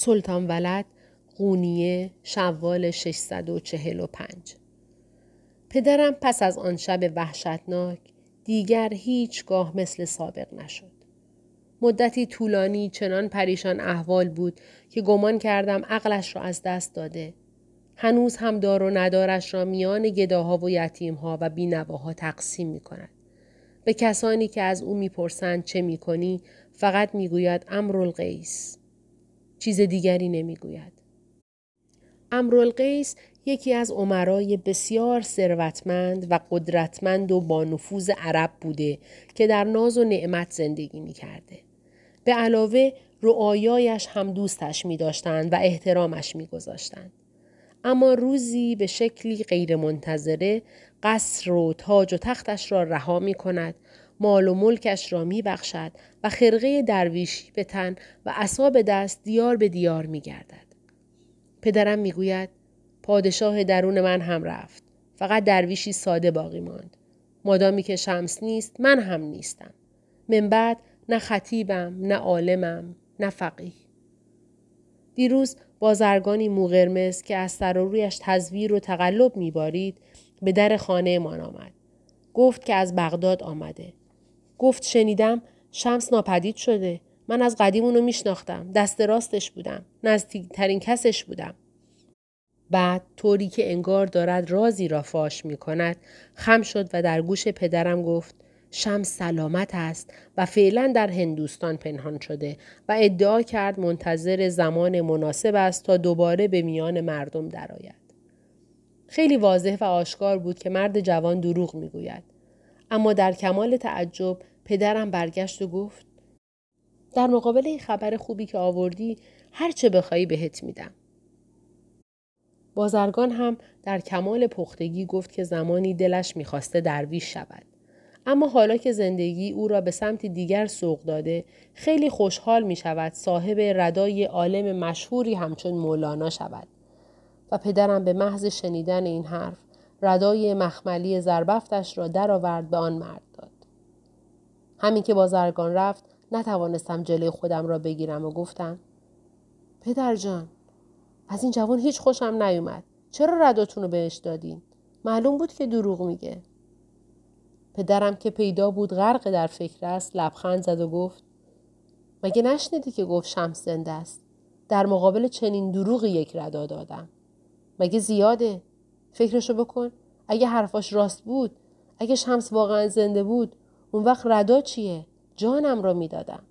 سلطان ولد قونیه شوال 645 پدرم پس از آن شب وحشتناک دیگر هیچگاه مثل سابق نشد. مدتی طولانی چنان پریشان احوال بود که گمان کردم عقلش را از دست داده. هنوز هم دار و ندارش را میان گداها و یتیمها و بینواها تقسیم می کند. به کسانی که از او می‌پرسند چه می‌کنی فقط می‌گوید امرالقیس. چیز دیگری نمی‌گوید. امرالقیس یکی از عمرای بسیار ثروتمند و قدرتمند و با نفوذ عرب بوده که در ناز و نعمت زندگی می کرده. به علاوه رعایایش هم دوستش می داشتند و احترامش می گذاشتند. اما روزی به شکلی غیرمنتظره قصر و تاج و تختش را رها می کند مال و ملکش را می بخشد و خرقه درویشی به تن و عصا به دست دیار به دیار می گردد. پدرم می گوید پادشاه درون من هم رفت. فقط درویشی ساده باقی ماند. مادامی که شمس نیست من هم نیستم. من بعد نه خطیبم نه عالمم نه فقیه. دیروز بازرگانی موقرمز که از سر و رویش تزویر و تقلب میبارید به در خانه من آمد. گفت که از بغداد آمده. گفت شنیدم شمس ناپدید شده. من از قدیم اونو میشناختم. دست راستش بودم. نزدیکترین کسش بودم. بعد طوری که انگار دارد رازی را فاش می کند خم شد و در گوش پدرم گفت شمس سلامت است و فعلا در هندوستان پنهان شده و ادعا کرد منتظر زمان مناسب است تا دوباره به میان مردم درآید. خیلی واضح و آشکار بود که مرد جوان دروغ می‌گوید. اما در کمال تعجب پدرم برگشت و گفت در مقابل این خبر خوبی که آوردی هر چه بخوایی بهت میدم. بازرگان هم در کمال پختگی گفت که زمانی دلش می‌خواسته درویش شود. اما حالا که زندگی او را به سمت دیگر سوق داده خیلی خوشحال می شود صاحب ردای عالم مشهوری همچون مولانا شود. و پدرم به محض شنیدن این حرف ردای مخملی زربفتش را درآورد به آن مرد داد. همین که بازرگان رفت نتوانستم جلوی خودم را بگیرم و گفتم پدر جان از این جوان هیچ خوشم نیومد. چرا رداتون رو بهش دادین؟ معلوم بود که دروغ میگه. پدرم که پیدا بود غرق در فکر است لبخند زد و گفت مگه نشنیدی که گفت شمس زنده است در مقابل چنین دروغی یک ردا دادم مگه زیاده فکرشو بکن. اگه حرفاش راست بود اگه شمس واقعا زنده بود اون وقت ردا چیه؟ جانم را می‌دادم.